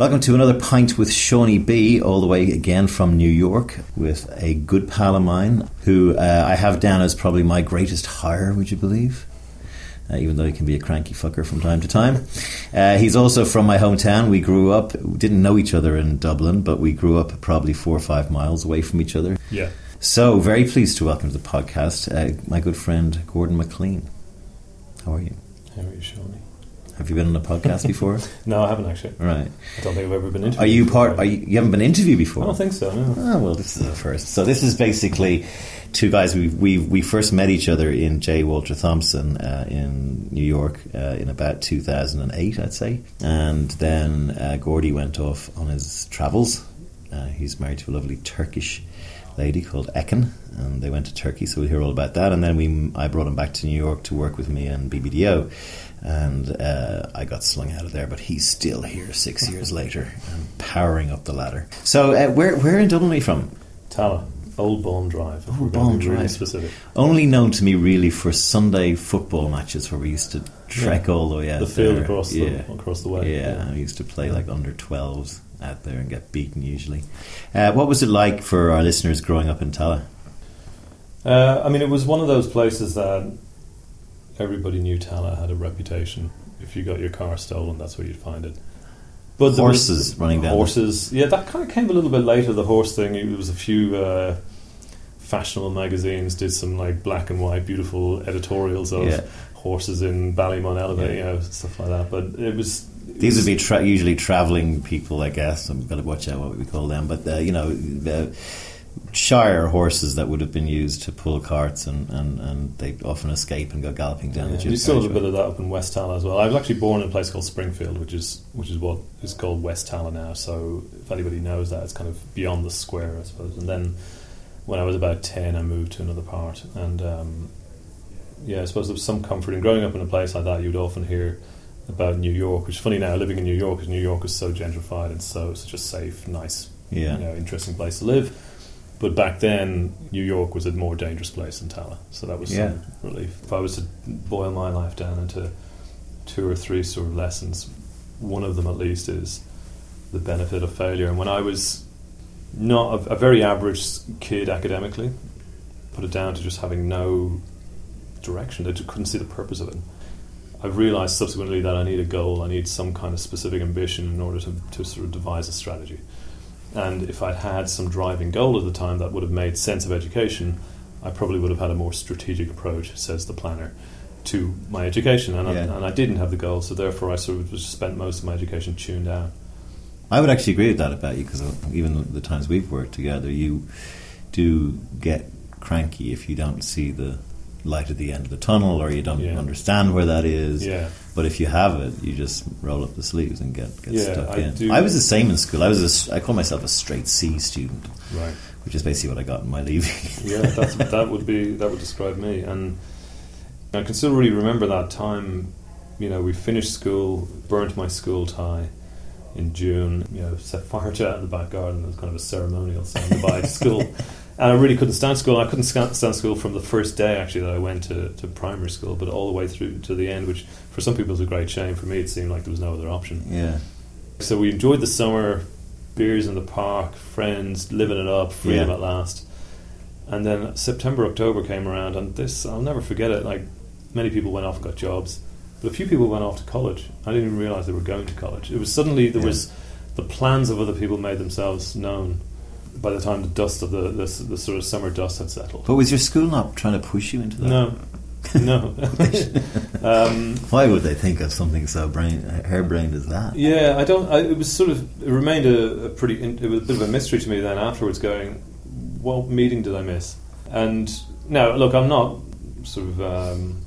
Welcome to another pint with Seaniebee, all the way again from New York, with a good pal of mine who uh, I have down as probably my greatest hire. Would you believe? Uh, even though he can be a cranky fucker from time to time. Uh, he's also from my hometown. We grew up, didn't know each other in Dublin, but we grew up probably four or five miles away from each other. Yeah. So, very pleased to welcome to the podcast uh, my good friend Gordon McLean. How are you? How are you, Seanie? Have you been on a podcast before? No, I haven't actually. right. I don't think I've ever been interviewed. Are you before. part? Are you, you haven't been interviewed before? I don't think so. No. Oh well, this is the first. So this is basically two guys. We we we first met each other in J. Walter Thompson uh, in New York uh, in about two thousand and eight, I'd say. And then uh, Gordy went off on his travels. Uh, he's married to a lovely Turkish lady called Ekin, and they went to Turkey. So we'll hear all about that. And then we I brought him back to New York to work with me and BBDO. And uh, I got slung out of there, but he's still here six years later and powering up the ladder. So, uh, where where in Dublin are you from? Tallaght, Old Bawn Drive. Old Bawn be really Drive. specific. Only known to me really for Sunday football matches where we used to trek all the way out The field there. across yeah. the across the way. Yeah, I used to play like under 12s out there and get beaten usually. Uh, what was it like for our listeners growing up in Tallaght? Uh, I mean, it was one of those places that everybody knew Tallaght had a reputation. If you got your car stolen, that's where you'd find it. But was- Horses running down Horses. Yeah, that kind of came a little bit later. The horse thing. It was a few uh, fashionable magazines did some like black and white, beautiful editorials of Yeah. horses in Ballymun Elevate, Yeah. you know, stuff like that. But it was. These would be tra- usually travelling people, I guess. I'm going to watch out what we call them. But, uh, you know, uh, Shire horses that would have been used to pull carts and, and, and they often escape and go galloping down Yeah, the you still a bit of that up in West Tallaght as well. I was actually born in a place called Springfield, which is which is what is called West Tallaght now. So if anybody knows that, it's kind of beyond the square, I suppose. And then when I was about ten, I moved to another part, and um, yeah, I suppose there was some comfort in growing up in a place like that. You'd often hear about New York, which is funny now living in New York, because New York is so gentrified and so such a safe, nice, Yeah. you know, interesting place to live. But back then, New York was a more dangerous place than Tallaght, so that was Yeah. some relief. If I was to boil my life down into two or three sort of lessons, one of them at least is the benefit of failure. And when I was not a, a very average kid academically, put it down to just having no direction. I just couldn't see the purpose of it. I've realised subsequently that I need a goal. I need some kind of specific ambition in order to, to sort of devise a strategy. And if I'd had some driving goal at the time that would have made sense of education, I probably would have had a more strategic approach, says the planner, to my education. And, Yeah. I, and I didn't have the goal, so therefore I sort of just spent most of my education tuned out. I would actually agree with that about you because uh, even the times we've worked together, you do get cranky if you don't see the light at the end of the tunnel or you don't Yeah. understand where that is. Yeah. But if you have it, you just roll up the sleeves and get, get Yeah, stuck I in. do- I was the same in school. I was a I call myself a straight C student, Right. which is basically what I got in my leaving. yeah, that's, that would be that would describe me. And I can still really remember that time. You know, we finished school, burnt my school tie in June. You know, set fire to it in the back garden. It was kind of a ceremonial saying goodbye to school. And I really couldn't stand school. I couldn't stand school from the first day actually that I went to, to primary school, but all the way through to the end, which for some people is a great shame. For me, it seemed like there was no other option. yeah. So we enjoyed the summer, beers in the park, friends, living it up, freedom Yeah. at last. And then September, October came around, and this, I'll never forget it. Like, many people went off and got jobs, but a few people went off to college. I didn't even realize they were going to college. It was suddenly, there Yeah. was the plans of other people made themselves known by the time the dust of the, the, the sort of summer dust had settled. But was your school not trying to push you into that? No, no. um, Why would they think of something so brain harebrained as that? Yeah, I don't. I, it was sort of. It remained a, a pretty. It was a bit of a mystery to me then. Afterwards, going, what meeting did I miss? And now, look, I'm not sort of um,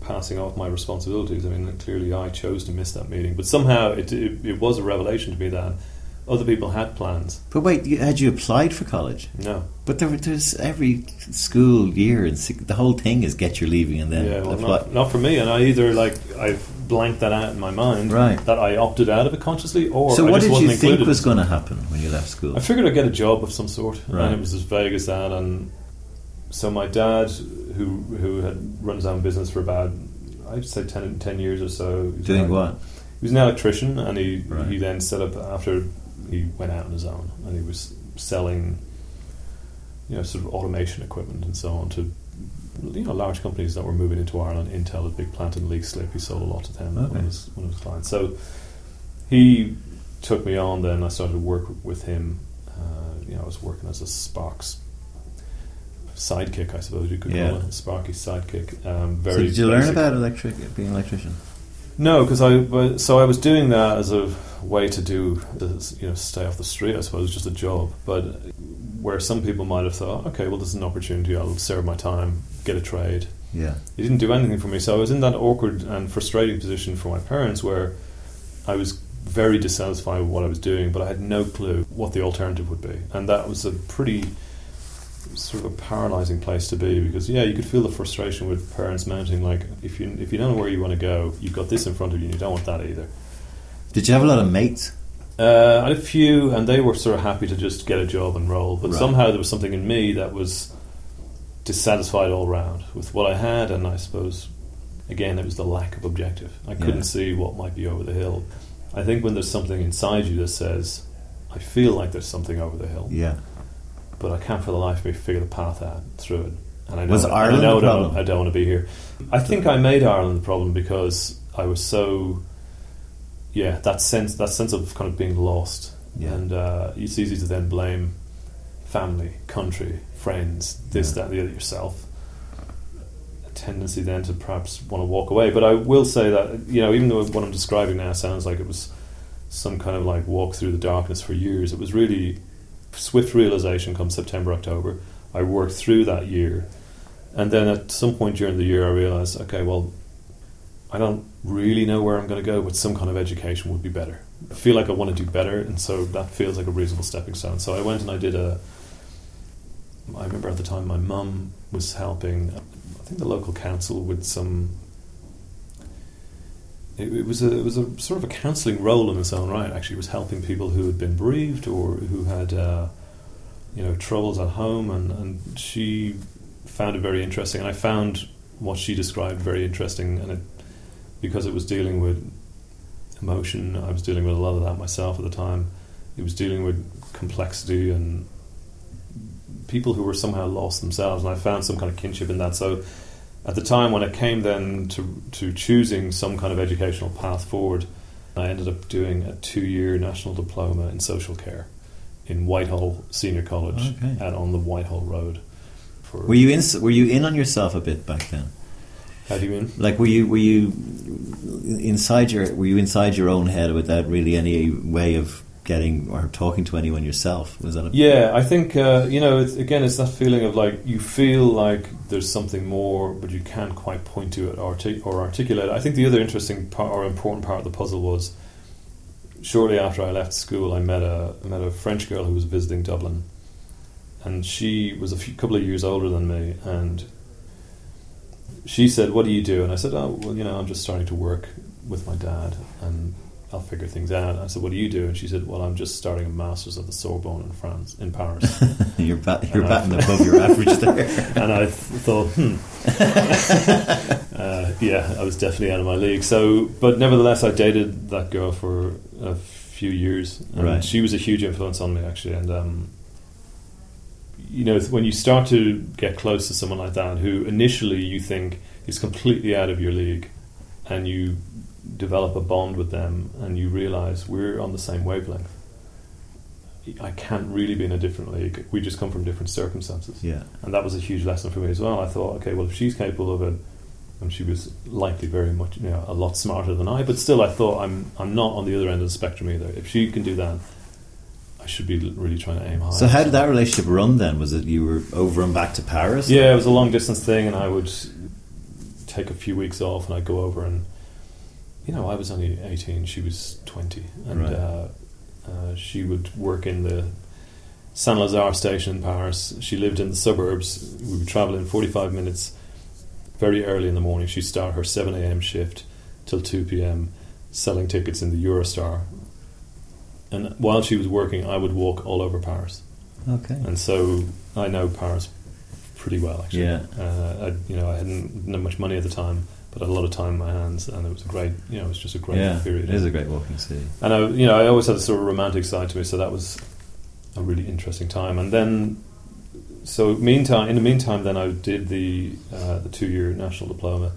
passing off my responsibilities. I mean, clearly, I chose to miss that meeting, but somehow it, it, it was a revelation to me that other people had plans. But wait, you, had you applied for college? No, But there, there's every school year, and the whole thing is get your leaving and then yeah, well, apply. not, not for me. And I either like I've blanked that out in my mind, Right. That I opted out of it consciously, or so I what just did wasn't you think included. was going to happen when you left school? I figured I'd get a job of some sort, Right. and it was as vague as that. And so my dad, who who had run his own business for about I'd say 10, 10 years or so, Doing very- what? he was an electrician, and he Right. he then set up after he went out on his own, and he was selling, you know, sort of automation equipment and so on to. You know, large companies that were moving into Ireland. Intel, a big plant in Leixlip, he sold a lot to them. One Okay. of his one of his clients. So he took me on. Then I started to work with him. Uh, you know, I was working as a Sparks sidekick, I suppose you could Yeah. call it, Sparky sidekick. Um, So very. did you learn about electric being an electrician? No, because I so I was doing that as a way to do to, you know stay off the street. I suppose just a job, but where some people might have thought, okay, well, this is an opportunity. I'll serve my time, get a trade. Yeah. It didn't do anything for me, so I was in that awkward and frustrating position for my parents where I was very dissatisfied with what I was doing, but I had no clue what the alternative would be, and that was a pretty sort of a paralyzing place to be because yeah, you could feel the frustration with parents mounting. Like if you if you don't know where you want to go, you've got this in front of you, and you don't want that either. Did you have a lot of mates? Uh, I had a few, and they were sort of happy to just get a job and roll. But Right. somehow there was something in me that was dissatisfied all round with what I had, and I suppose again it was the lack of objective. I couldn't Yeah. see what might be over the hill. I think when there's something inside you that says, "I feel like there's something over the hill," Yeah. but I can't for the life of me figure the path out through it. And I know, Was Ireland I, know the I don't- I don't want to be here. I think I made Ireland the problem because I was so, yeah, that sense that sense of kind of being lost, Yeah. and uh, it's easy to then blame family, country, friends, this, Yeah. that, the other, yourself. A tendency then to perhaps want to walk away. But I will say that you know, even though what I'm describing now sounds like it was some kind of like walk through the darkness for years, it was really swift realization come September, October. I worked through that year. And then at some point during the year, I realized, okay, well, I don't really know where I'm going to go, but some kind of education would be better. I feel like I want to do better, and so that feels like a reasonable stepping stone. So I went and I did a. I remember at the time my mum was helping, I think the local council with some. It, it was a it was a sort of a counselling role in its own right. Actually, it was helping people who had been bereaved or who had, uh, you know, troubles at home, and, and she found it very interesting, and I found what she described very interesting, and it because it was dealing with emotion. I was dealing with a lot of that myself at the time. It was dealing with complexity and people who were somehow lost themselves, and I found some kind of kinship in that. So, at the time when it came then to to choosing some kind of educational path forward, I ended up doing a two year national diploma in social care in Whitehall Senior College Okay. at on the Whitehall Road. For Were you in? Were you in on yourself a bit back then? How do you mean? Like, were you? Were you inside your? Were you inside your own head without really any way of getting or talking to anyone yourself? Was that? A, Yeah, I think uh, you know. It's, again, it's that feeling of like you feel like there's something more, but you can't quite point to it or, artic- or articulate. it. I think the other interesting part or important part of the puzzle was shortly after I left school, I met a I met a French girl who was visiting Dublin, and she was a few, couple of years older than me, and she said, "What do you do?" And I said, "Oh, well, you know, I'm just starting to work with my dad, and I'll figure things out." I said, "What do you do?" And she said, "Well, I'm just starting a masters at the Sorbonne in France, in Paris." you're bat, you're batting above your average there. and I th- thought, hmm, uh, yeah, I was definitely out of my league. So, but nevertheless, I dated that girl for a few years, and Right. she was a huge influence on me actually. And um, you know, when you start to get close to someone like that, who initially you think is completely out of your league, and you develop a bond with them, and you realize we're on the same wavelength. I can't really be in a different league. We just come from different circumstances Yeah. and that was a huge lesson for me as well. I thought, okay, well, if she's capable of it, and she was likely very much, you know, a lot smarter than I, but still, I thought I'm I'm not on the other end of the spectrum either. If she can do that, should be really trying to aim high. So how did that relationship run then? Was it you were over and back to Paris? Yeah, it was a long distance thing, and I would take a few weeks off, and I'd go over and, you know, I was only eighteen, she was twenty, and Right. uh, uh, she would work in the Saint Lazare station in Paris. She lived in the suburbs. We would travel in forty-five minutes, very early in the morning. She'd start her seven a.m. shift till two p.m. selling tickets in the Eurostar. And while she was working, I would walk all over Paris Okay. and so I know Paris pretty well. Actually, Yeah. Uh, I, you know, I hadn't, didn't much money at the time, but I had a lot of time in my hands, and it was a great, you know, it was just a great yeah, period. it is a great walking city. And I, you know, I always had a sort of romantic side to me, so that was a really interesting time. And then, so meantime, in the meantime, then I did the uh, the two year national diploma.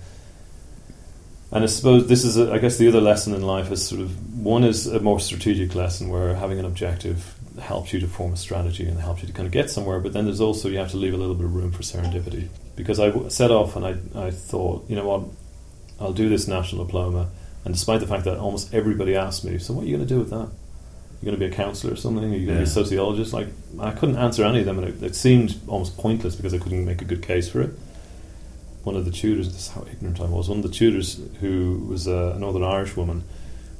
And I suppose this is, a, I guess, the other lesson in life is sort of one is a more strategic lesson where having an objective helps you to form a strategy and helps you to kind of get somewhere. But then there's also you have to leave a little bit of room for serendipity because I set off and I I thought, you know what, I'll do this national diploma. And despite the fact that almost everybody asked me, so what are you going to do with that? You're going to be a counselor or something? Are you going to be a sociologist? Like, I couldn't answer any of them, and it, it seemed almost pointless because I couldn't make a good case for it. One of the tutors, this is how ignorant I was, one of the tutors who was uh, a Northern Irish woman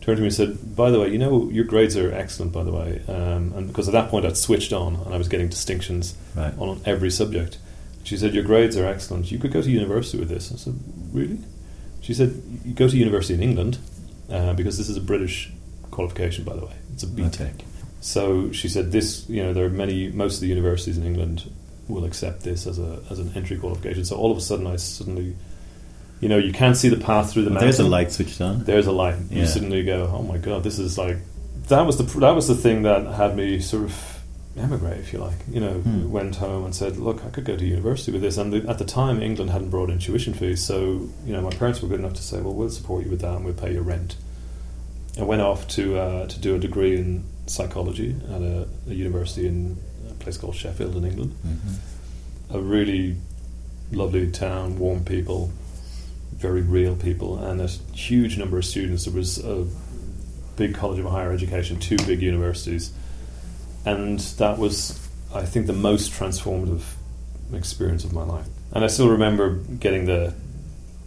turned to me and said, By the way, you know, your grades are excellent, by the way. Um, and because at that point I'd switched on and I was getting distinctions Right. on every subject. She said, Your grades are excellent. You could go to university with this. I said, Really? She said, You go to university in England uh, because this is a British qualification, by the way. It's a BTEC. Okay. So she said, This, you know, there are many, most of the universities in England will accept this as, a, as an entry qualification. So all of a sudden, I suddenly, you know, you can't see the path through the mountain. There's a light switched on. There's a light. You suddenly go, "Oh my god, this is like." That was the that was the thing that had me sort of emigrate, if you like. You know, Hmm. went home and said, "Look, I could go to university with this." And the, at the time, England hadn't brought in tuition fees, so you know, my parents were good enough to say, "Well, we'll support you with that, and we'll pay your rent." I went off to uh, to do a degree in psychology at a, a university in a place called Sheffield in England. Mhm. A really lovely town, warm people, very real people, and a huge number of students. There was a big college of higher education, two big universities, and that was, I think, the most transformative experience of my life. And I still remember getting the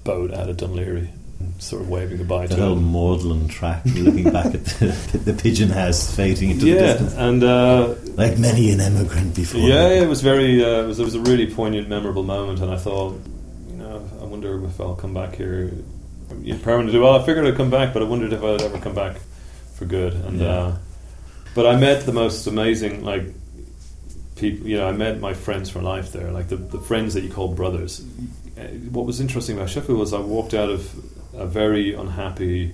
boat out of Dún Laoghaire, and sort of waving goodbye That to old. Maudlin track, looking back at the, the pigeon house fading into the Yeah, distance. and uh, Like many an emigrant before. Yeah, it was very. Uh, it was. It was a really poignant, memorable moment, and I thought, I wonder if I'll come back here yeah, permanently. Well, I figured I'd come back, but I wondered if I'd ever come back for good. And Yeah. uh, but I met the most amazing, like people. You know, I met my friends for life there, like the the friends that you call brothers. Uh, What was interesting about Sheffield was I walked out of a very unhappy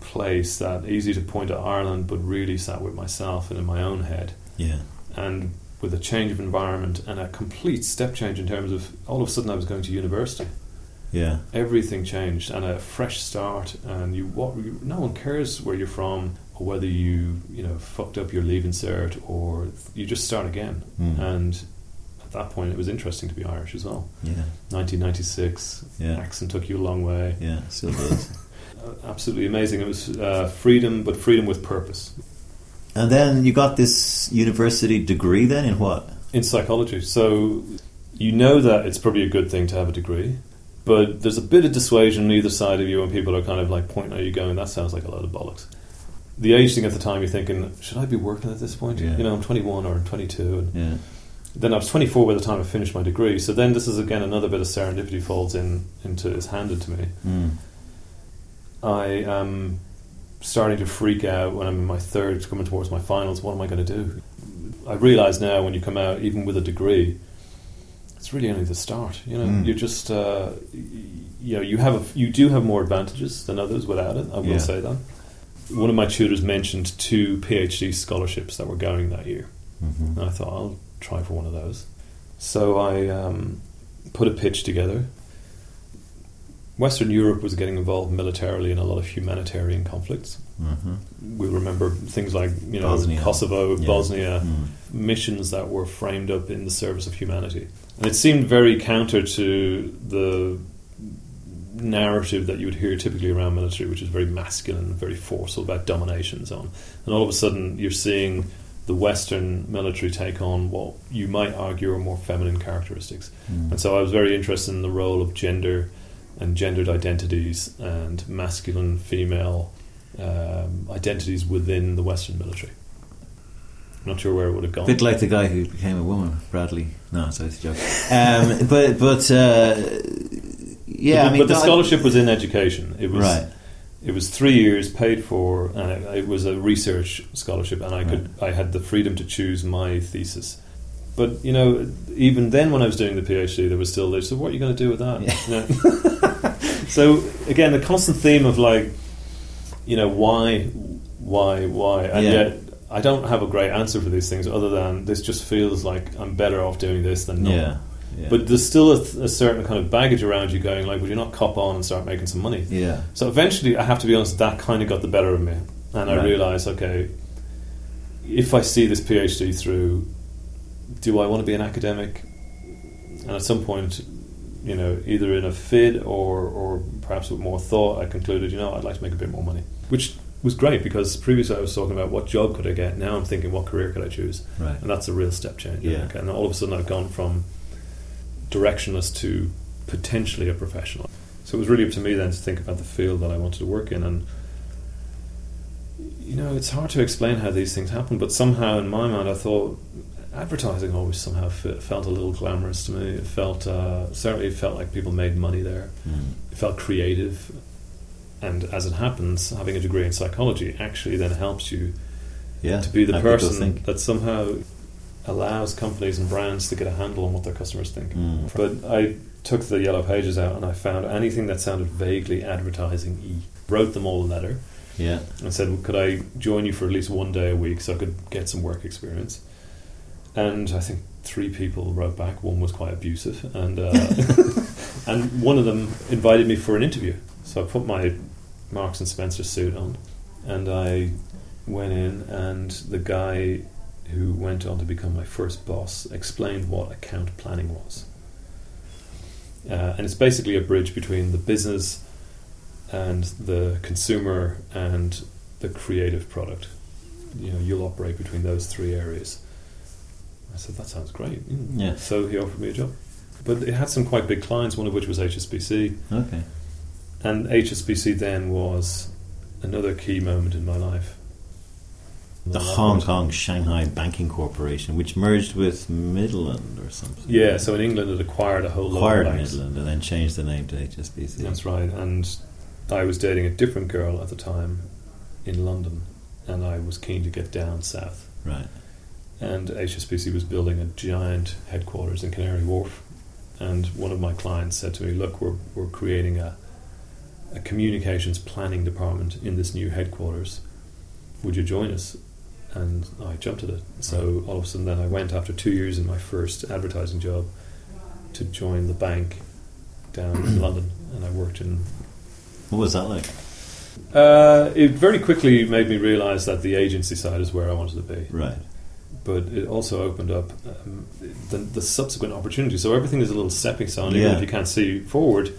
place that easy to point at Ireland, but really sat with myself and in my own head Yeah. and with a change of environment and a complete step change in terms of all of a sudden I was going to university. Yeah. Everything changed and a fresh start. And you, what, you no one cares where you're from or whether you you know fucked up your leaving cert or you just start again. Mm. And at that point, it was interesting to be Irish as well. Yeah. 1996, Yeah. accent took you a long way. Yeah. Still does. Absolutely amazing. It was uh, freedom, but freedom with purpose. And then you got this university degree. Then in what? in psychology. So you know that it's probably a good thing to have a degree, but there's a bit of dissuasion on either side of you when people are kind of like pointing at you going, that sounds like a load of bollocks. The age thing at the time, you're thinking, should I be working at this point? Yeah. You know, I'm 21 or 22. And Yeah. then I was 24 by the time I finished my degree. So then this is again another bit of serendipity falls in into is handed to me. Mm. I am starting to freak out when I'm in my third, coming towards my finals. What am I going to do? I realise now when you come out, even with a degree, it's really only the start. You know, Mm. you're just, uh, you know, you have a, you do have more advantages than others without it. I will Yeah. say that. One of my tutors mentioned two PhD scholarships that were going that year. Mhm. And I thought I'll try for one of those. So I um, put a pitch together. Western Europe was getting involved militarily in a lot of humanitarian conflicts. Mhm. We remember things like you know Bosnia. Kosovo, Yeah. Bosnia, Mm. missions that were framed up in the service of humanity, and it seemed very counter to the narrative that you would hear typically around military, which is very masculine, very forceful about domination and so on. And all of a sudden, you're seeing the Western military take on what you might argue are more feminine characteristics. Mm. And so I was very interested in the role of gender and gendered identities and masculine, female um, identities within the Western military. Not sure where it would have gone. bit like the guy who became a woman, Bradley. No, sorry, it's a joke. Um, but but uh, yeah, but, I mean, but the scholarship was in education. It was right. It was three years paid for, and it, it was a research scholarship, and I could I had the freedom to choose my thesis. But you know, even then, when I was doing the PhD, there was still they said, "What are you going to do with that?" Yeah. You know? so again, the constant theme of like, you know, why, why, why, and Yeah. yet I don't have a great answer for these things other than this just feels like I'm better off doing this than not. Yeah. yeah. But there's still a, a certain kind of baggage around you going like, would you not cop on and start making some money? yeah. So eventually, I have to be honest, that kind of got the better of me, and I Right. realised, okay, if I see this PhD through, do I want to be an academic? And at some point, you know, either in a fid or or perhaps with more thought, I concluded, you know, I'd like to make a bit more money, which was great because previously I was talking about what job could I get. Now I'm thinking, what career could I choose? Right. And that's a real step change. Yeah. And all of a sudden, I've gone from directionless to potentially a professional. So it was really up to me then to think about the field that I wanted to work in. And, you know, it's hard to explain how these things happen, but somehow in my mind, I thought advertising always somehow fe- felt a little glamorous to me. It felt, uh, certainly, it felt like people made money there. Mm. It felt creative. And as it happens, having a degree in psychology actually then helps you Yeah. to be the person think. that somehow allows companies and brands to get a handle on what their customers think. Mm. But I took the yellow pages out and I found anything that sounded vaguely advertising y. Wrote them all a letter Yeah. and said, well, Could I join you for at least one day a week so I could get some work experience? And I think three people wrote back. One was quite abusive, and uh, and one of them invited me for an interview. So I put my Marks and Spencer suit on, and I went in, and the guy who went on to become my first boss explained what account planning was. Uh, and it's basically a bridge between the business and the consumer and the creative product. You know, you'll operate between those three areas. I said, that sounds great. Mm. Yeah. So he offered me a job. But it had some quite big clients, one of which was HSBC. Okay. And HSBC then was another key moment in my life. The Hong Kong Shanghai Banking Corporation, which merged with Midland or something. Yeah, so in England it acquired a whole lot acquired of banks. Midland and then changed the name to HSBC. That's right. And I was dating a different girl at the time in London, and I was keen to get down south. Right. And HSBC was building a giant headquarters in Canary Wharf. And one of my clients said to me, Look, we're, we're creating a, a communications planning department in this new headquarters. Would you join us? And I jumped at it. So all of a sudden, then I went after two years in my first advertising job to join the bank down in London. And I worked in What was that like? uh, it very quickly made me realise that the agency side is where I wanted to be, Right. But it also opened up um, the, the subsequent opportunities. So everything is a little stepping stone, even Yeah. if you can't see forward.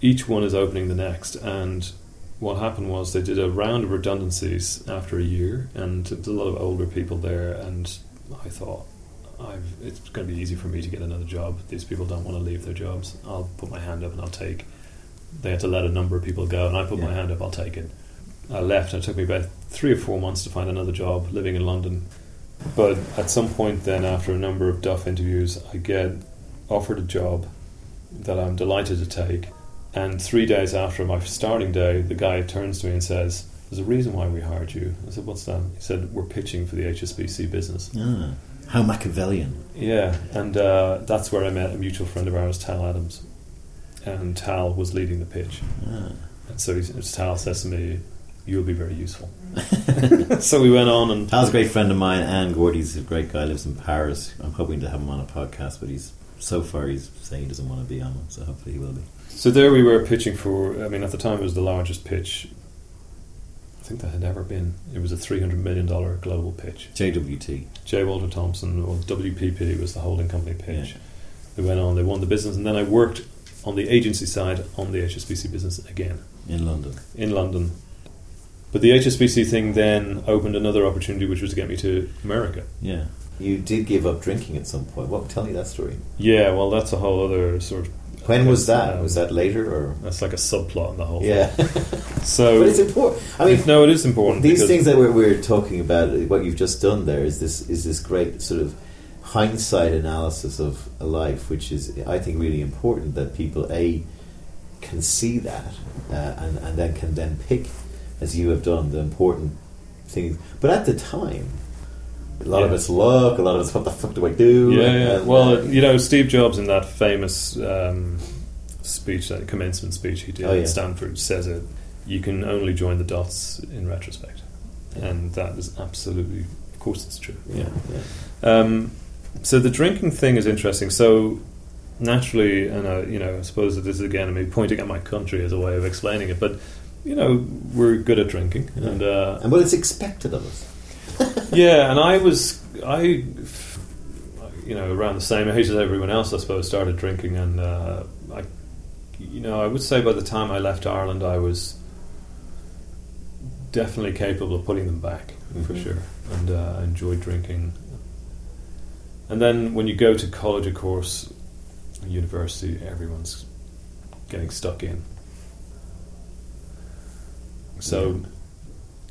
Each one is opening the next, and what happened was they did a round of redundancies after a year, and there's a lot of older people there, and I thought. I've, it's going to be easy for me to get another job. These people don't want to leave their jobs. I'll put my hand up and I'll take they had to let a number of people go, and I put my hand up, I'll take it. I left, and it took me about three or four months to find another job living in London. But at some point, then, after a number of Duff interviews, I get offered a job that I'm delighted to take. And three days after my starting day, the guy turns to me and says, There's a reason why we hired you. I said, What's that? He said, We're pitching for the HSBC business. Ah, how Machiavellian. Yeah, and uh, that's where I met a mutual friend of ours, Tal Adams. And Tal was leading the pitch. Ah. And so he, Tal says to me, "You'll be very useful." so we went on, and Tal's a great friend of mine, and Gordy's a great guy, lives in Paris. I'm hoping to have him on a podcast, but he's so far he's saying he doesn't want to be on one, so hopefully he will be. so there we were pitching for. I mean, at the time it was the largest pitch. I think that had ever been. It was a three hundred million dollar global pitch. JWT. J. Walter Thompson, or WPP, was the holding company pitch. Yeah. They went on. They won the business, and then I worked on the agency side on the HSBC business again. in London. in London. But the HSBC thing then opened another opportunity, which was to get me to America. Yeah. You did give up drinking at some point. What? Tell me that story. Yeah, well, that's a whole other sort of. When was that? Um, was that later or? That's like a subplot in the whole Yeah. thing. So, but it's important. I mean, no, it is important. these things that we're, we're talking about, what you've just done there, is this is this great sort of hindsight analysis of a life, which is I think really important that people a can see that uh, and and then can then pick, as you have done, the important things. But at the time. A lot of Yeah. it's luck. A lot of it's what the fuck do I do? Yeah, yeah. And, well, uh, you know, Steve Jobs in that famous um, speech, that commencement speech he did Oh, yeah. at Stanford, says it. You can only join the dots in retrospect, and that is absolutely, of course, it's true. Yeah. Um, so the drinking thing is interesting. So naturally, and uh, you know, I suppose that this is again me pointing at my country as a way of explaining it, but you know, we're good at drinking, and uh, And well, it's expected of us. yeah, and I was I, you know, around the same age as everyone else, I suppose, started drinking, and uh, I, you know, I would say by the time I left Ireland, I was definitely capable of putting them back for Mhm. sure, and uh, I enjoyed drinking. And then when you go to college, of course, university, everyone's getting stuck in. So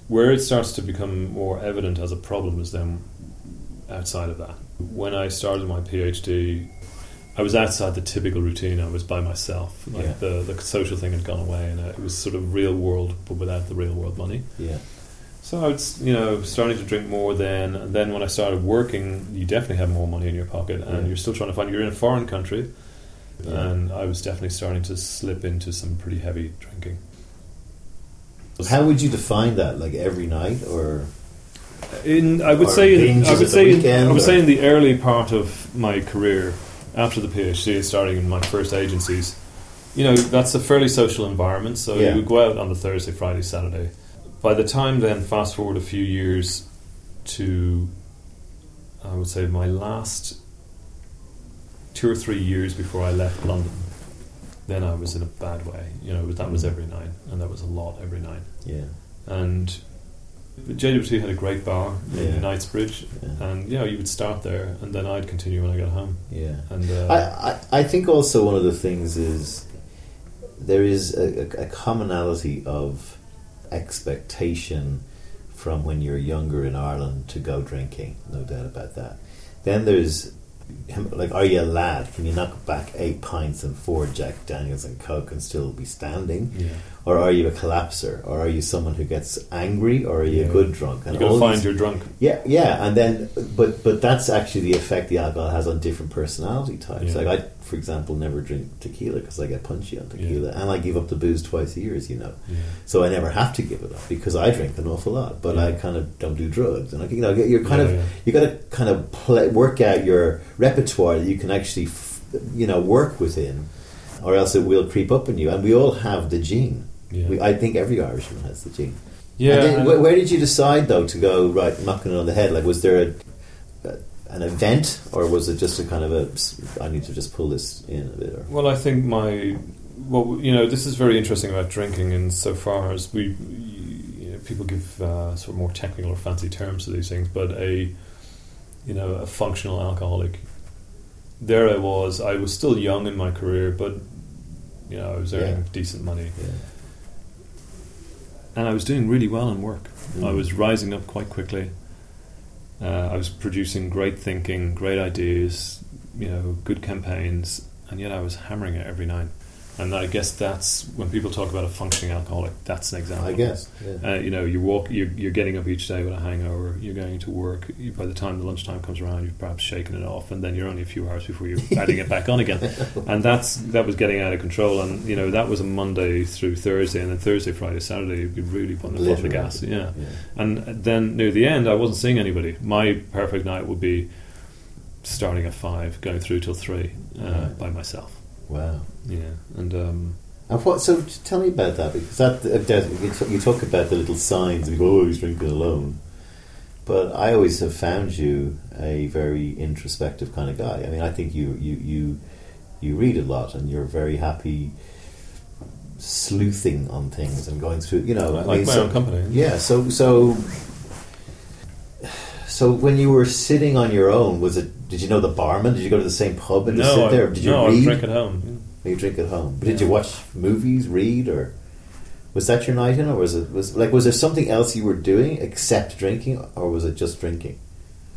where it starts to become more evident as a problem is then outside of that. When I started my PhD, I was outside the typical routine. I was by myself. Like Yeah. the the social thing had gone away, and it was sort of real world, but without the real world money. Yeah. So I was, you know, starting to drink more then. And then when I started working, you definitely have more money in your pocket, and Yeah. you're still trying to find. You're in a foreign country, Yeah. and I was definitely starting to slip into some pretty heavy drinking. How would you define that? Like every night, or In I would say in, I would the say in, I would or- say in the early part of my career after the PhD, starting in my first agencies, you know that's a fairly social environment. So Yeah. you would go out on the Thursday, Friday, Saturday. By the time then, fast forward a few years to, I would say my last two or three years before I left London. Then I was in a bad way. You know that was every night, and that was a lot every night yeah, and JWT had a great bar Yeah. in Knightsbridge, Yeah. and you know you would start there, and then I'd continue when I got home. yeah. And uh, I, I, I think also one of the things is there is a, a, a commonality of expectation from when you're younger in Ireland to go drinking, no doubt about that. Then there's like, are you a lad? Can you knock back eight pints and four Jack Daniels and Coke and still be standing? yeah, Or are you a collapser? Or are you someone who gets angry? Or are you Yeah. a good drunk? And you got to find these- your drunk. yeah, yeah, and then, but but that's actually the effect the alcohol has on different personality types. Yeah. Like I, for example, never drink tequila because I get punchy on tequila, and I give up the booze twice a year, as you know. Yeah. So I never have to give it up because I drink an awful lot, but I kind of don't do drugs, and I, you know, you're kind Yeah, of yeah. you got to kind of play, work out your repertoire that you can actually, f- you know, work within, or else it will creep up on you. And we all have the gene. Yeah. We, I think every Irishman has the gene. Yeah, then, and- wh- where did you decide though to go right knocking it on the head? Like, was there a an event, or was it just a kind of a I need to just pull this in a bit? Or Well, I think my well, you know, this is very interesting about drinking, in so far as we, you know, people give uh, sort of more technical or fancy terms to these things, but a, you know, a functional alcoholic. There I was. I was still young in my career, but you know, I was earning Yeah. decent money, yeah, and I was doing really well in work. Mm. I was rising up quite quickly. Uh, I was producing great thinking, great ideas, you know, good campaigns, and yet I was hammering it every night. And I guess that's when people talk about a functioning alcoholic. That's an example. I guess. Yeah. Uh, you know, you walk, you're, you're getting up each day with a hangover. You're going to work. You, by the time the lunchtime comes around, you've perhaps shaken it off, and then you're only a few hours before you're adding it back on again. And that's that was getting out of control. And you know, that was a Monday through Thursday, and then Thursday, Friday, Saturday, you'd be really putting the foot on the gas. Yeah. yeah. And then near the end, I wasn't seeing anybody. My perfect night would be starting at five, going through till three uh, Right. by myself. Wow. Yeah, and um, And what? So tell me about that because that uh, you talk, about the little signs. You go, oh, he's drinking alone. But I always have found you a very introspective kind of guy. I mean, I think you you you you read a lot, and you're very happy sleuthing on things and going through. You know, I like mean, my so- own company. Yeah. So so so when you were sitting on your own, was it? Did you know the barman? Did you go to the same pub and just sit there? Did you no, I drink at home. You drink at home. But did you watch movies, read, or was that your night in, or was it was like was there something else you were doing except drinking, or was it just drinking?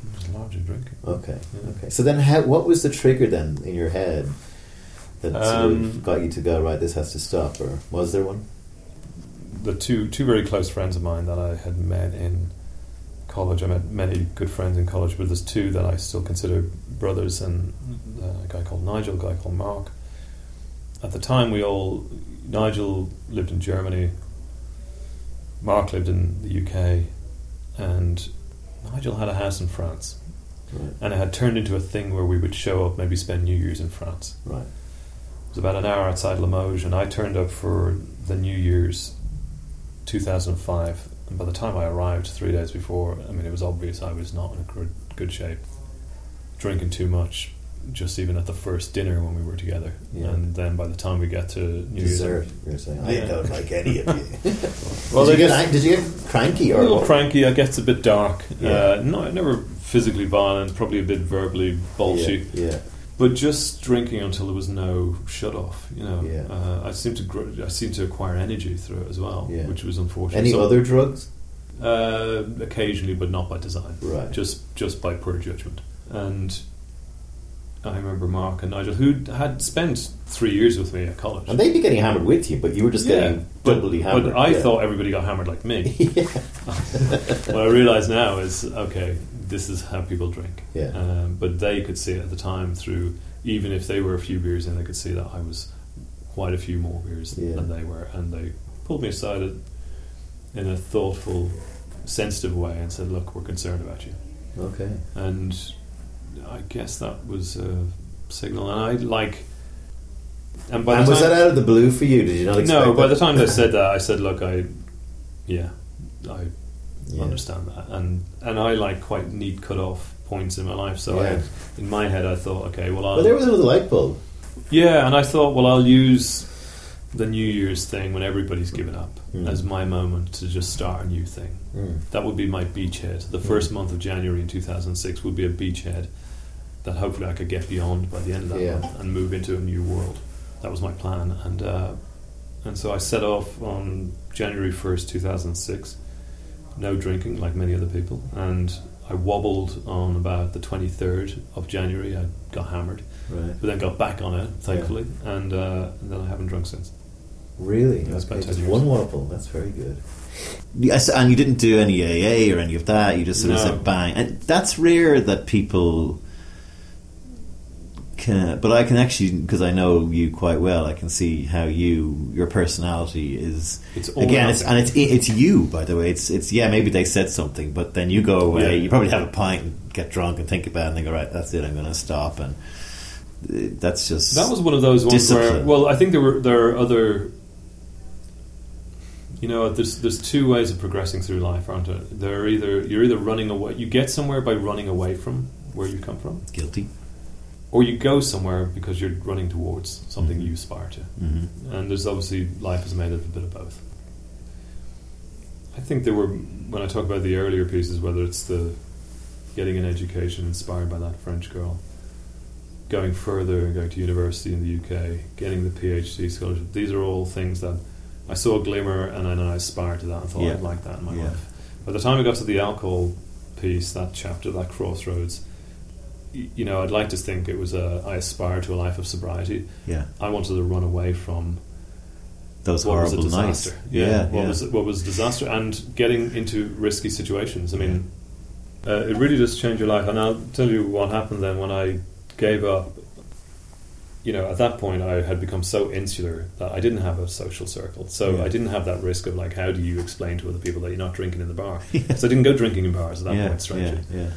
It was largely drinking. Okay, Yeah. okay. So then, how, what was the trigger then in your head that sort Um, of got you to go right? This has to stop, or was there one? The two two very close friends of mine that I had met in college. I met many good friends in college, but there's two that I still consider brothers, and uh, a guy called Nigel, a guy called Mark. at the time we all Nigel lived in Germany, Mark lived in the UK, and Nigel had a house in France, Right. and it had turned into a thing where we would show up, maybe spend New Year's in France. Right. It was about an hour outside Limoges, and I turned up for the New Year's 2005. And by the time I arrived three days before, I mean, it was obvious I was not in a good, good shape. Drinking too much, just even at the first dinner when we were together. Yeah. And then by the time we get to New Dessert. Year's. You're saying I Yeah. don't like any of you. Well, did, you get, did you get cranky A or little what? cranky, it gets a bit dark. Yeah. Uh, no, never physically violent, probably a bit verbally bolshy. Yeah. yeah. But just drinking until there was no shut off, you know. Yeah. Uh, I seemed to grow, I seemed to acquire energy through it as well, Yeah. which was unfortunate. Any So- other drugs? Uh, occasionally, but not by design. Right. Just just by poor judgment. And I remember Mark and Nigel, who had spent three years with me at college. And they'd be getting hammered with you, but you were just yeah, getting but, doubly hammered. but I yeah. thought everybody got hammered like me. what I realise now is okay, this is how people drink. Yeah. Um, but they could see it at the time through, even if they were a few beers in, they could see that I was quite a few more beers Yeah. than they were, and they pulled me aside in a thoughtful, sensitive way and said, "Look, we're concerned about you." Okay. And I guess that was a signal, and I like. And by and was time, that out of the blue for you? Did you not no, by that? the time they said that, I said, "Look, I, yeah, I Yeah. understand that, and and I like quite neat cut off points in my life. So Yeah. I, in my head, I thought, okay, well, I'll, But there was another light bulb. yeah, and I thought, well, I'll use the New Year's thing when everybody's given up Mm. as my moment to just start a new thing. Mm. That would be my beachhead. The first month of January in 2006 would be a beachhead that hopefully I could get beyond by the end of that Yeah. month and move into a new world. That was my plan, and uh, and so I set off on January 1st, 2006. No drinking, like many other people, and I wobbled on about the 23rd of January. I got hammered, Right. but then got back on it, thankfully, and, uh, and then I haven't drunk since. Really? That's okay, about 10 just years. one wobble. That's very good. Yes, and you didn't do any AA or any of that. You just sort of said bang, and that's rare that people can. But I can actually, because I know you quite well, I can see how you, your personality is. It's all again, it's, and it's it's you. By the way, it's it's yeah. Maybe they said something, but then you go away. Yeah. You probably have a pint, and get drunk, and think about it, and go right. that's it. I'm going to stop, and uh, that's just That was one of those ones where, well, I think there were there are other. You know, there's there's two ways of progressing through life, aren't there? They're either you're either running away, you get somewhere by running away from where you come from, guilty. Or you go somewhere because you're running towards something you aspire to. hmm And there's obviously life is made of a bit of both. I think there were when I talk about the earlier pieces, whether it's the getting an education inspired by that French girl, going further and going to university in the UK, getting the PhD scholarship. These are all things that I saw a glimmer and then I aspired to that and thought Yeah. I'd like that in my Yeah. life. By the time I got to the alcohol piece, that chapter, that crossroads, you know, I'd like to think it was a I aspired to a life of sobriety. Yeah, I wanted to run away from those what was a horrible nights. disaster. Yeah, Yeah, yeah. what was what was disaster, and getting into risky situations. I mean, uh, it really does change your life. And I'll tell you what happened then when I gave up. You know, at that point, I had become so insular that I didn't have a social circle. So Yeah. I didn't have that risk of like, how do you explain to other people that you're not drinking in the bar? So I didn't go drinking in bars at that yeah, point. Strangely, yeah, yeah.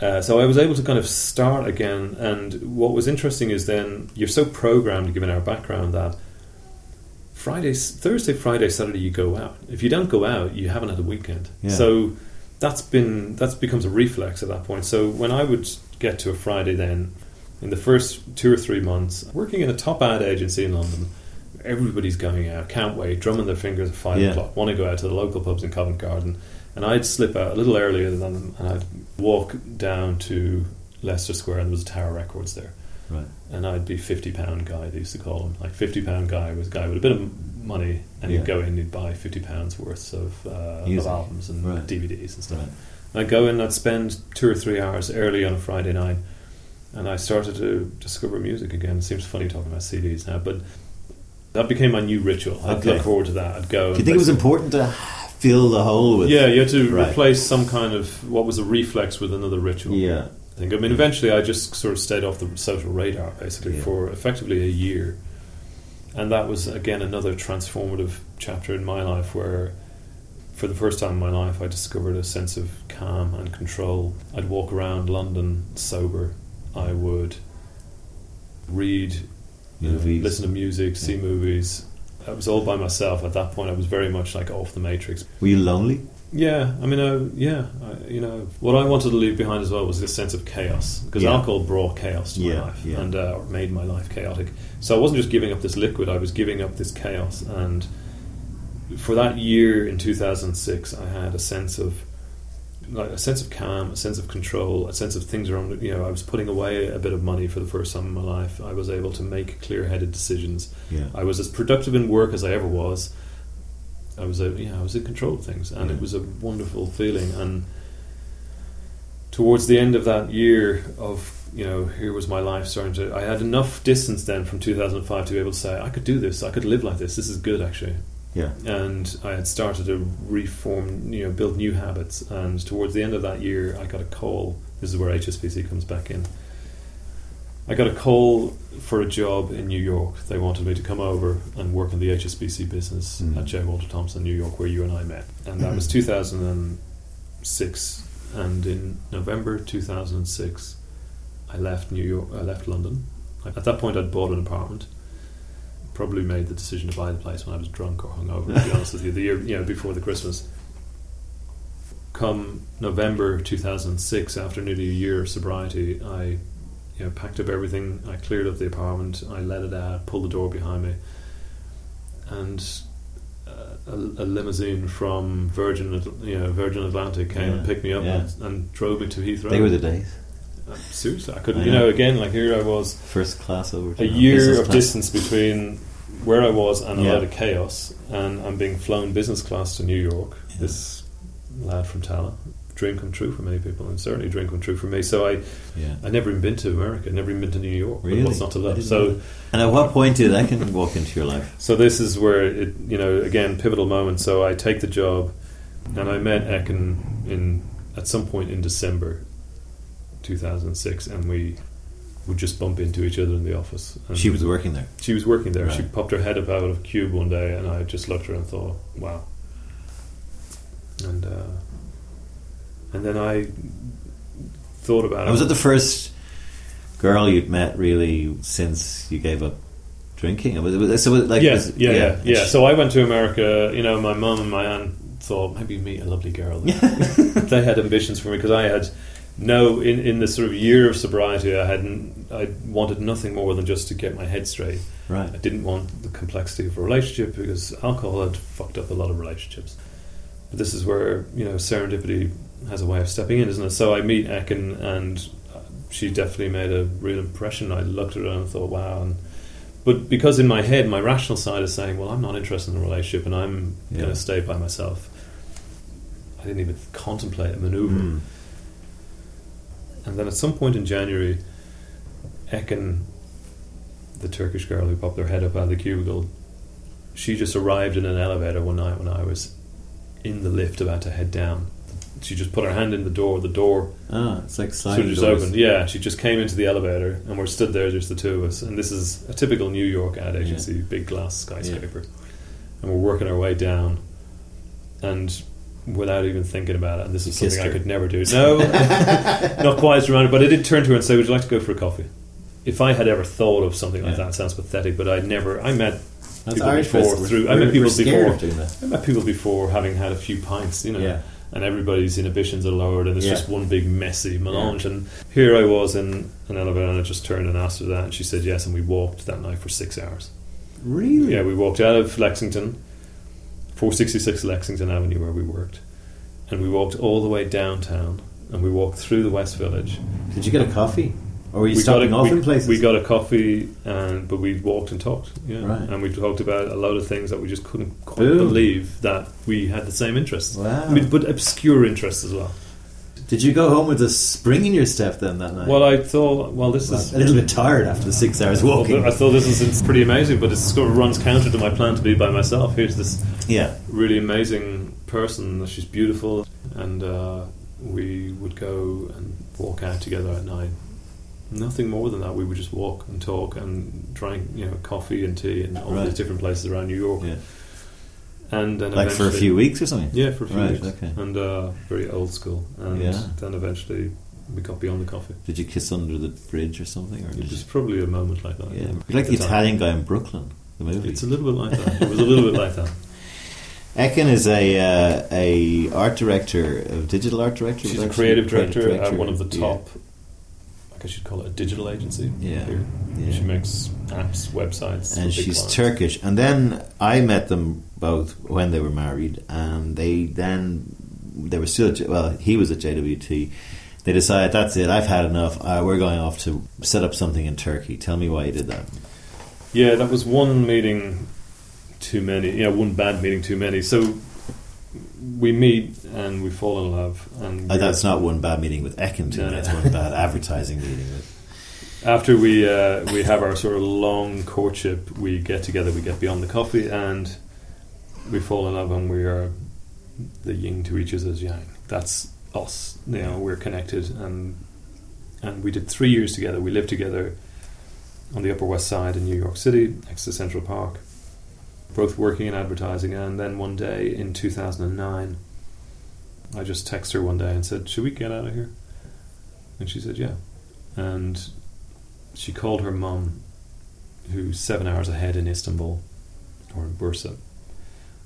Uh, so I was able to kind of start again, and what was interesting is then you're so programmed, given our background, that Fridays, Thursday, Friday, Saturday, you go out. If you don't go out, you haven't had a weekend. Yeah. So that's been that's becomes a reflex at that point. So when I would get to a Friday, then in the first two or three months, working in a top ad agency in London, everybody's going out, can't wait, drumming their fingers at five Yeah. o'clock, want to go out to the local pubs in Covent Garden. And I'd slip out a little earlier than them, and I'd walk down to Leicester Square, and there was a Tower Records there. Right. And I'd be fifty pound guy. They used to call him like fifty pound guy was a guy with a bit of money, and Yeah. he'd go in, he'd buy fifty pounds worth of, uh, of albums and Right. DVDs and stuff. Right. And I'd go in, I'd spend two or three hours early on a Friday night, and I started to discover music again. It seems funny talking about CDs now, but that became my new ritual. I'd Okay. look forward to that. I'd go. Do you think it was important to fill the hole with? Yeah, you had to Right. replace some kind of what was a reflex with another ritual. Yeah. I think. I mean, eventually, I just sort of stayed off the social radar basically Yeah. for effectively a year, and that was again another transformative chapter in my life where for the first time in my life I discovered a sense of calm and control. I'd walk around London sober. I would read, you know, Movies. listen to music, see Yeah. movies. I was all by myself at that point. I was very much like off the matrix. Were you lonely? Yeah, I mean, uh, yeah, I, you know, what I wanted to leave behind as well was this sense of chaos because Yeah. alcohol brought chaos to Yeah, my life yeah. and uh, made my life chaotic. So I wasn't just giving up this liquid; I was giving up this chaos. And for that year in 2006, I had a sense of like a sense of calm, a sense of control, a sense of things around. You know, I was putting away a bit of money for the first time in my life. I was able to make clear-headed decisions. Yeah. I was as productive in work as I ever was. I was, a, yeah, I was in control of things, and Yeah. it was a wonderful feeling. And towards the end of that year of you know, here was my life starting to. I had enough distance then from 2005 to be able to say I could do this. I could live like this. This is good actually. Yeah. And I had started to reform, you know, build new habits. And towards the end of that year, I got a call. This is where HSBC comes back in. I got a call for a job in New York. They wanted me to come over and work in the HSBC business Mm. at J. Walter Thompson, New York, where you and I met. And that was 2006. And in November 2006, I left New York. I left London. At that point, I'd bought an apartment. Probably made the decision to buy the place when I was drunk or hungover. To be honest with you, the year you know before the Christmas. Come November 2006, after nearly a year of sobriety, I you know, packed up everything. I cleared up the apartment. I let it out, pulled the door behind me, and uh, a, a limousine from Virgin, you know, Virgin Atlantic came and picked me up yeah. and, and drove me to Heathrow. They were the days. Uh, seriously, I couldn't. I You know. know, again, like here I was, First class over a year of class. distance between where I was and a Yeah. lot of chaos, and I'm being flown business class to New York. Yeah. This lad from Tallaght, dream come true for many people, and certainly dream come true for me. So I, Yeah. I never even been to America, never even been to New York. Really? What's not to love? So. And at what point did that can walk into your life? so this is where it, you know, again, pivotal moment. So I take the job, and I met Ekin in at some point in December, 2006, and we would just bump into each other in the office. And She was working there. She was working there. She popped her head up out of a cube one day, and I just looked at her and thought, "Wow." And uh, and then I thought about And it. was it the first girl you'd met really since you gave up drinking? Was it, so like yeah, was it- yeah, yeah, yeah. So I went to America. You know, my mum and my aunt thought maybe meet a lovely girl. they had ambitions for me because I had no in in the sort of year of sobriety. I hadn't. I wanted nothing more than just to get my head straight. right. I didn't want the complexity of a relationship because alcohol had fucked up a lot of relationships. But this is where you know serendipity has a way of stepping in, isn't it? So I meet Ekin, and she definitely made a real impression. I looked at her and thought, wow. And, but because in my head, my rational side is saying, well, I'm not interested in a relationship, and I'm Yeah. going to stay by myself. I didn't even contemplate a maneuver. Mm. And then at some point in January, Ekin, the Turkish girl who popped her head up out of the cubicle, she just arrived in an elevator one night when I was in the lift about to head down. She just put her hand in the door. The door Ah, it's like sort sliding of opened. Yeah, she just came into the elevator, and we're stood there, just the two of us. And this is a typical New York ad agency, big glass skyscraper, and we're working our way down, and without even thinking about it, and this is something I could never do. No, not quite as dramatic, but I did turn to her and say, "Would you like to go for a coffee?" If I had ever thought of something like Yeah. that, it sounds pathetic, but I'd never. I met That's people Irish before through. I met people before. of doing that. I met people before having had a few pints, you know, Yeah. and everybody's inhibitions are lowered, and it's Yeah. just one big messy melange. And here I was in an elevator, and I just turned and asked her that, and she said yes, and we walked that night for six hours. Really? Yeah, we walked out of Lexington, 466 Lexington Avenue, where we worked, and we walked all the way downtown, and we walked through the West Village. Did you get a coffee? Or were you we stopping a, off we, in places? We got a coffee, and but we walked and talked, yeah, Right. and we talked about a lot of things that we just couldn't quite believe that we had the same interests. Wow. I mean, but obscure interests as well. Did you go home with a spring in your step then that night? Well, I thought, well, this Well, is a little bit tired after the six hours walking. I thought this is pretty amazing, but it sort of runs counter to my plan to be by myself. Here's this yeah. really amazing person. She's beautiful, and uh, we would go and walk out together at night. nothing more than that. We would just walk and talk and drink, you know, coffee and tea and all Right. these different places around New York. Yeah. And then Like for a few weeks or something? Yeah, for a few Right, weeks. okay. And uh, very old school. And Yeah. then eventually we got beyond the coffee. Did you kiss under the bridge or something? Or It was you, probably a moment like that. yeah. like the time. Italian guy in Brooklyn, the movie. It's a little bit like that. It was a little bit like that. Ekin is a uh, a art director, a digital art director. She's a creative director, creative at one of the yeah. top. I guess you'd call it a digital agency. Yeah, here. yeah. She makes apps, websites, and she's clients. Turkish. And then I met them both when they were married, and they then they were still well. He was at JWT. They decided that's it. I've had enough. Uh, we're going off to set up something in Turkey. Tell me why you did that. Yeah, that was one meeting too many. Yeah, one bad meeting too many. So we meet and we fall in love. And Uh, that's not one bad meeting with Ekin. too. No, no. That's one bad advertising meeting with. after we uh, we have our sort of long courtship, we get together, we get beyond the coffee, and we fall in love, and we are the yin to each other's yang. That's us. You know, we're connected, and and we did three years together. We lived together on the Upper West Side in New York City, next to Central Park, both working in advertising. And then one day in 2009, I just texted her one day and said, "Should we get out of here?" And she said, "Yeah." And she called her mum, who's seven hours ahead in Istanbul or in Bursa,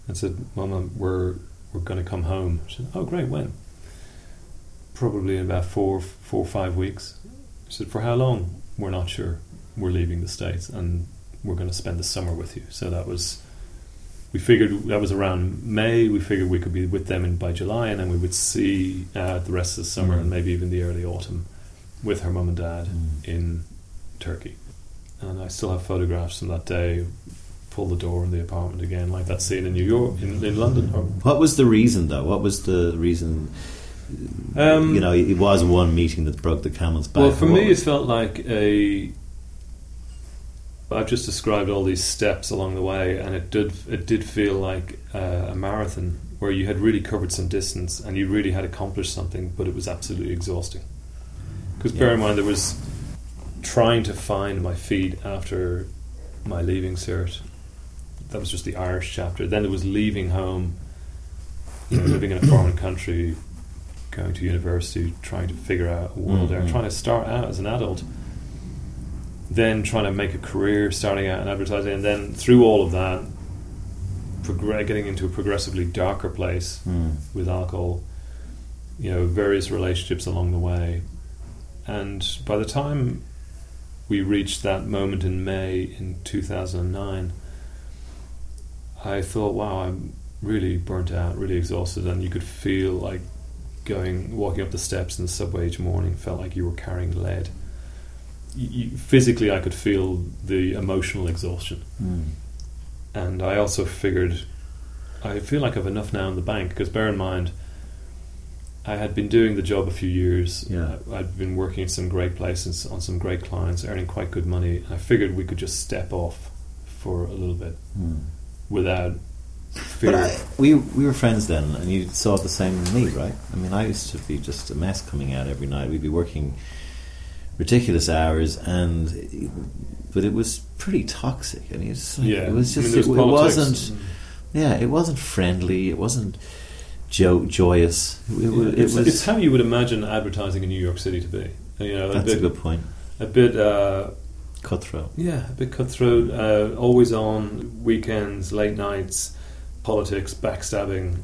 and said, "Mama, we're we're going to come home." She said, "Oh, great. When?" Probably in about four four or five weeks. She said, "For how long? We're not sure. We're leaving the states, and we're going to spend the summer with you." So that was. We figured that was around May. We figured we could be with them in, by July, and then we would see uh, the rest of the summer Mm. and maybe even the early autumn with her mum and dad Mm. in Turkey. And I still have photographs from that day. Pull the door in the apartment again, like that scene in New York, in, in London. What was the reason, though? What was the reason? Um, you know, it was one meeting that broke the camel's back. well, for me, it felt like a. I've just described all these steps along the way, and it did it did feel like uh, a marathon where you had really covered some distance and you really had accomplished something, but it was absolutely exhausting. Because bear in mind, there was trying to find my feet after my leaving cert. That was just the Irish chapter. Then there was leaving home, you know, living in a foreign country, going to university, trying to figure out a world there, Mhm. trying to start out as an adult. Then trying to make a career, starting out in advertising, and then through all of that, getting into a progressively darker place Mm. with alcohol, you know, various relationships along the way. And by the time we reached that moment in May in 2009, I thought, wow, I'm really burnt out, really exhausted, and you could feel like going, walking up the steps in the subway each morning felt like you were carrying lead. You, you, physically, I could feel the emotional exhaustion Mm. and I also figured I feel like I've enough now in the bank because bear in mind I had been doing the job a few years. Yeah. I'd been working at some great places on some great clients, earning quite good money. I figured we could just step off for a little bit Mm. Without fear. But I, we we were friends then, and you saw the same in me, right? I mean, I used to be just a mess coming out every night. We'd be working ridiculous hours, and but it was pretty toxic. I mean, it's like, yeah, it was I mean, just it, it wasn't. Yeah, it wasn't friendly. It wasn't jo- joyous. It, wa- it it's, was. it's how you would imagine advertising in New York City to be. You know, a that's a bit, good point. a bit uh, Cutthroat. Yeah, a bit cutthroat, uh, always on, weekends, late nights, politics, backstabbing.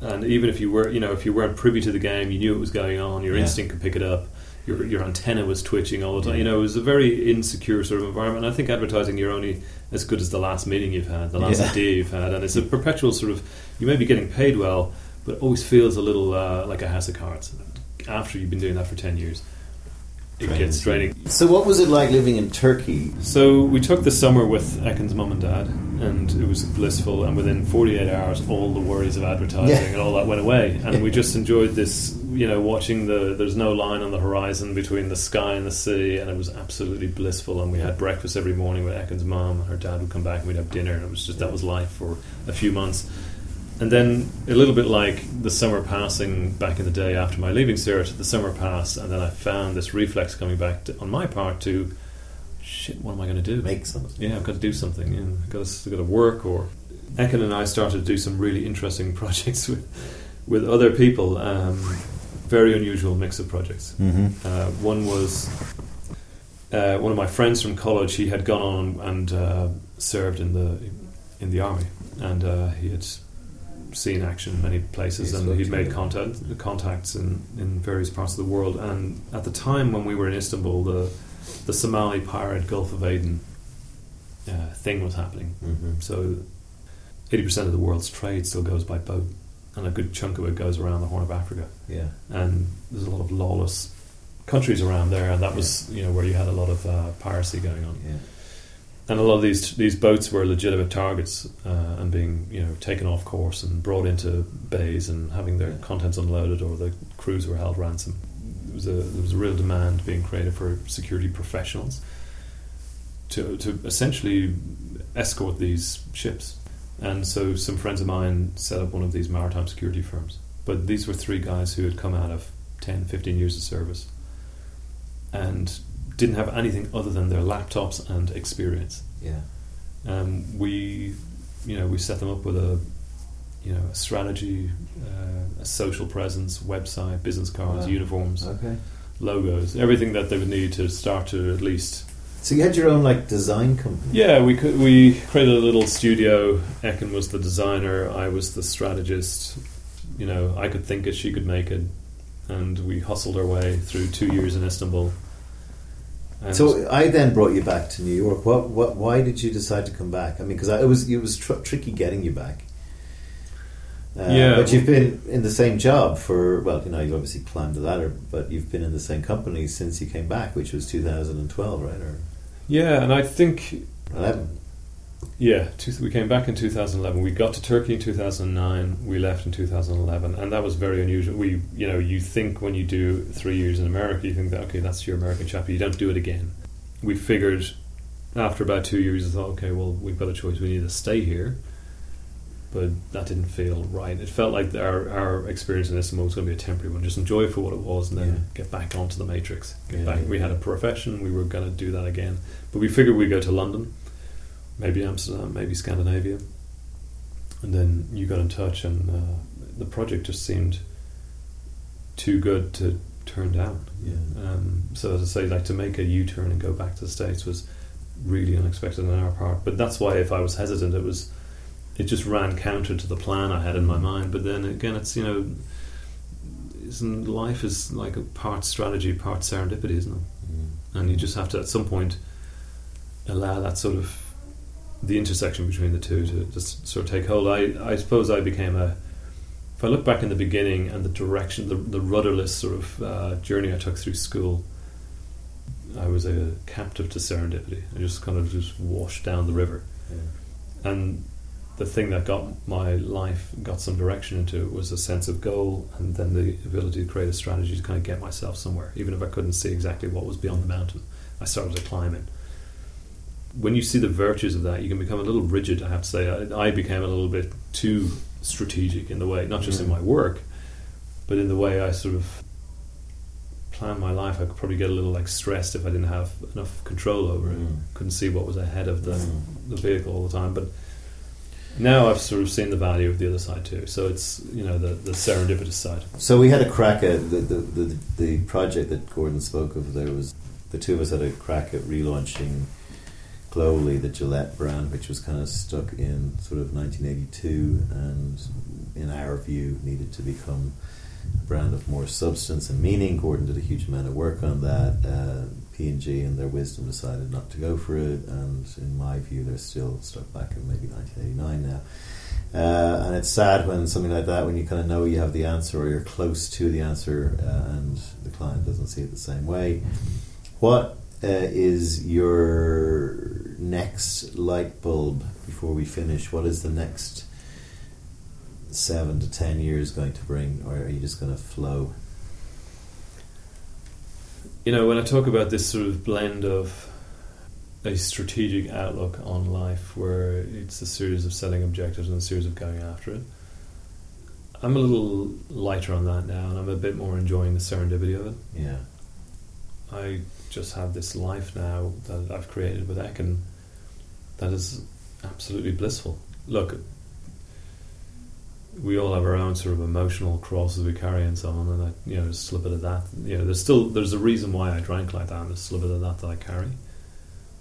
And even if you were, you know, if you weren't privy to the game, you knew it was going on. Your Yeah. instinct could pick it up. Your your antenna was twitching all the time. Yeah. You know, it was a very insecure sort of environment. I think advertising, you're only as good as the last meeting you've had, the last Yeah. idea you've had, and it's a perpetual sort of. You may be getting paid well, but it always feels a little uh, like a house of cards. After you've been doing that for ten years, it gets draining. So, what was it like living in Turkey? So we took the summer with Ekin's mum and dad, and it was blissful. And within 48 hours, all the worries of advertising Yeah. and all that went away, and we just enjoyed this. You know, watching the there's no line on the horizon between the sky and the sea, and it was absolutely blissful. And we had breakfast every morning with Ekin's mum, and her dad would come back, and we'd have dinner, and it was just that was life for a few months. And then a little bit like the summer passing back in the day after my leaving cert, the summer passed, and then I found this reflex coming back to, on my part to, shit, what am I going to do? Make something. Yeah, I've got to do something. Know, I've got to, I've got to work. Or Ekin and I started to do some really interesting projects with with other people. Um, very unusual mix of projects. Mm-hmm. Uh, one was uh, one of my friends from college. He had gone on and uh, served in the in the army, and uh, he had seen action in many places, He and he'd made contact, contacts in, in various parts of the world. And at the time when we were in Istanbul, the the Somali pirate Gulf of Aden uh, thing was happening. Mm-hmm. So, eighty percent of the world's trade still goes by boat, and a good chunk of it goes around the Horn of Africa Yeah. and there's a lot of lawless countries around there, and that was you know where you had a lot of uh, piracy going on, Yeah. And a lot of these these boats were legitimate targets uh, and being you know taken off course and brought into bays and having their contents unloaded or the crews were held ransom. There was a there was a real demand being created for security professionals to to essentially escort these ships. And so some friends of mine set up one of these maritime security firms. But these were three guys who had come out of 10, 15 years of service and didn't have anything other than their laptops and experience. Yeah. Um, we, you know, we set them up with a, you know, a strategy, uh, a social presence, website, business cards, Wow. uniforms, Okay. logos, everything that they would need to start to at least So you had your own like design company. Yeah, we could. We created a little studio. Ekin was the designer. I was the strategist. You know, I could think it, she could make it, and we hustled our way through two years in Istanbul. And So I then brought you back to New York. What? What? Why did you decide to come back? I mean, because it was it was tr- tricky getting you back. Uh, Yeah. but you've been in the same job for well, you know, you've obviously climbed the ladder, but you've been in the same company since you came back, which was 2012, right, or yeah, and I think 11? Yeah, two, we came back in 2011. We got to Turkey in 2009. We left in 2011, and that was very unusual. We, you know, you think when you do three years in America, you think that okay, that's your American chapter. You don't do it again. We figured after about two years, I thought, okay, well, we've got a choice. We need to stay here, but that didn't feel right. It felt like our our experience in Istanbul was going to be a temporary one. Just enjoy it for what it was, and then Yeah. get back onto the matrix. Get Yeah, back. yeah, we had a profession. We were going to do that again, but we figured we'd go to London maybe Amsterdam, maybe Scandinavia. And then you got in touch, and uh, the project just seemed too good to turn down. Yeah. Um, so as I say, like to make a U turn and go back to the states was really unexpected on our part. But that's why, if I was hesitant, it was it just ran counter to the plan I had in my mind. But then again, it's you know, isn't life is like a part strategy, part serendipity, isn't it? and you just have to at some point allow that sort of the intersection between the two to just sort of take hold. I, I suppose I became a if I look back in the beginning and the direction, the, the rudderless sort of uh, journey I took through school, I was a captive to serendipity. I just kind of just washed down the river, Yeah. and the thing that got my life got some direction into it was a sense of goal, and then the ability to create a strategy to kind of get myself somewhere, even if I couldn't see exactly what was beyond the mountain. I started to climb it. When you see the virtues of that, you can become a little rigid. I have to say, I, I became a little bit too strategic in the way, not just in my work, but in the way I sort of plan my life. I could probably get a little like stressed if I didn't have enough control over it. Mm. Couldn't see what was ahead of the Mm. the vehicle all the time. But now I've sort of seen the value of the other side too. So it's you know the the serendipitous side. So we had a crack at the, the, the, the project that Gordon spoke of. There was the two of us had a crack at relaunching globally the Gillette brand, which was kind of stuck in sort of 1982, and in our view needed to become a brand of more substance and meaning. Gordon did a huge amount of work on that. Uh, P&G, in their wisdom, decided not to go for it, and in my view, they're still stuck back in maybe 1989 now. Uh, and it's sad when something like that, when you kind of know you have the answer or you're close to the answer, uh, and the client doesn't see it the same way. What Uh, is your next light bulb before we finish? What is the next seven to ten years going to bring, or are you just going to flow? You know when I talk about this sort of blend of a strategic outlook on life, where it's a series of setting objectives and a series of going after it. I'm a little lighter on that now, and I'm a bit more enjoying the serendipity of it. Yeah. I just have this life now that I've created with Ekin that is absolutely blissful. Look, we all have our own sort of emotional crosses we carry and so on, and I, you know, a bit of that. You know, there's still there's a reason why I drank like that, and there's a bit of that that I carry.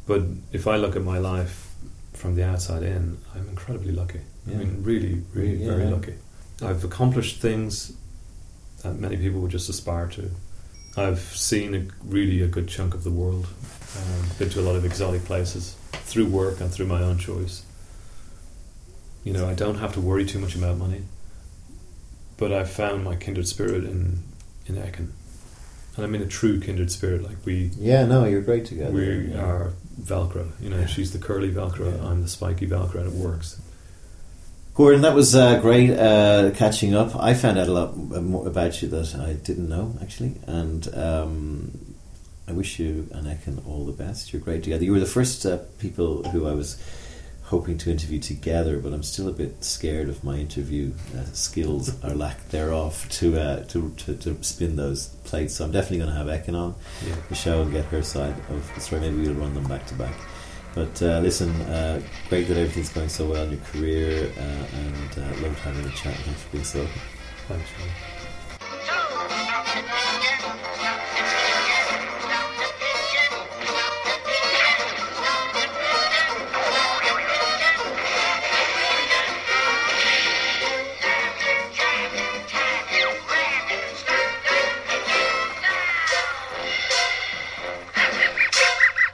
But if I look at my life from the outside in, I'm incredibly lucky. Yeah. I mean, really, really, Yeah. very lucky. I've accomplished things that many people would just aspire to. I've seen a, really a good chunk of the world, um, been to a lot of exotic places through work and through my own choice. You know, I don't have to worry too much about money, but I've found my kindred spirit in in Ekin, and I mean a true kindred spirit. Like we Yeah, no, you're great together. we yeah. are Velcro. You know, Yeah. she's the curly Velcro, Yeah. I'm the spiky Velcro, and it works. Gordon, that was uh, great uh, catching up. I found out a lot more about you that I didn't know, actually. And um, I wish you and Ekin all the best. You're great together. You were the first uh, people who I was hoping to interview together, but I'm still a bit scared of my interview uh, skills or lack thereof to, uh, to, to to spin those plates. So I'm definitely going to have Ekin on Yeah. the show and get her side of the story. Maybe we'll run them back to back. But uh, listen, uh, great that everything's going so well in your career, uh, and uh, loved having a chat. Thanks for being so. Thanks, Sean.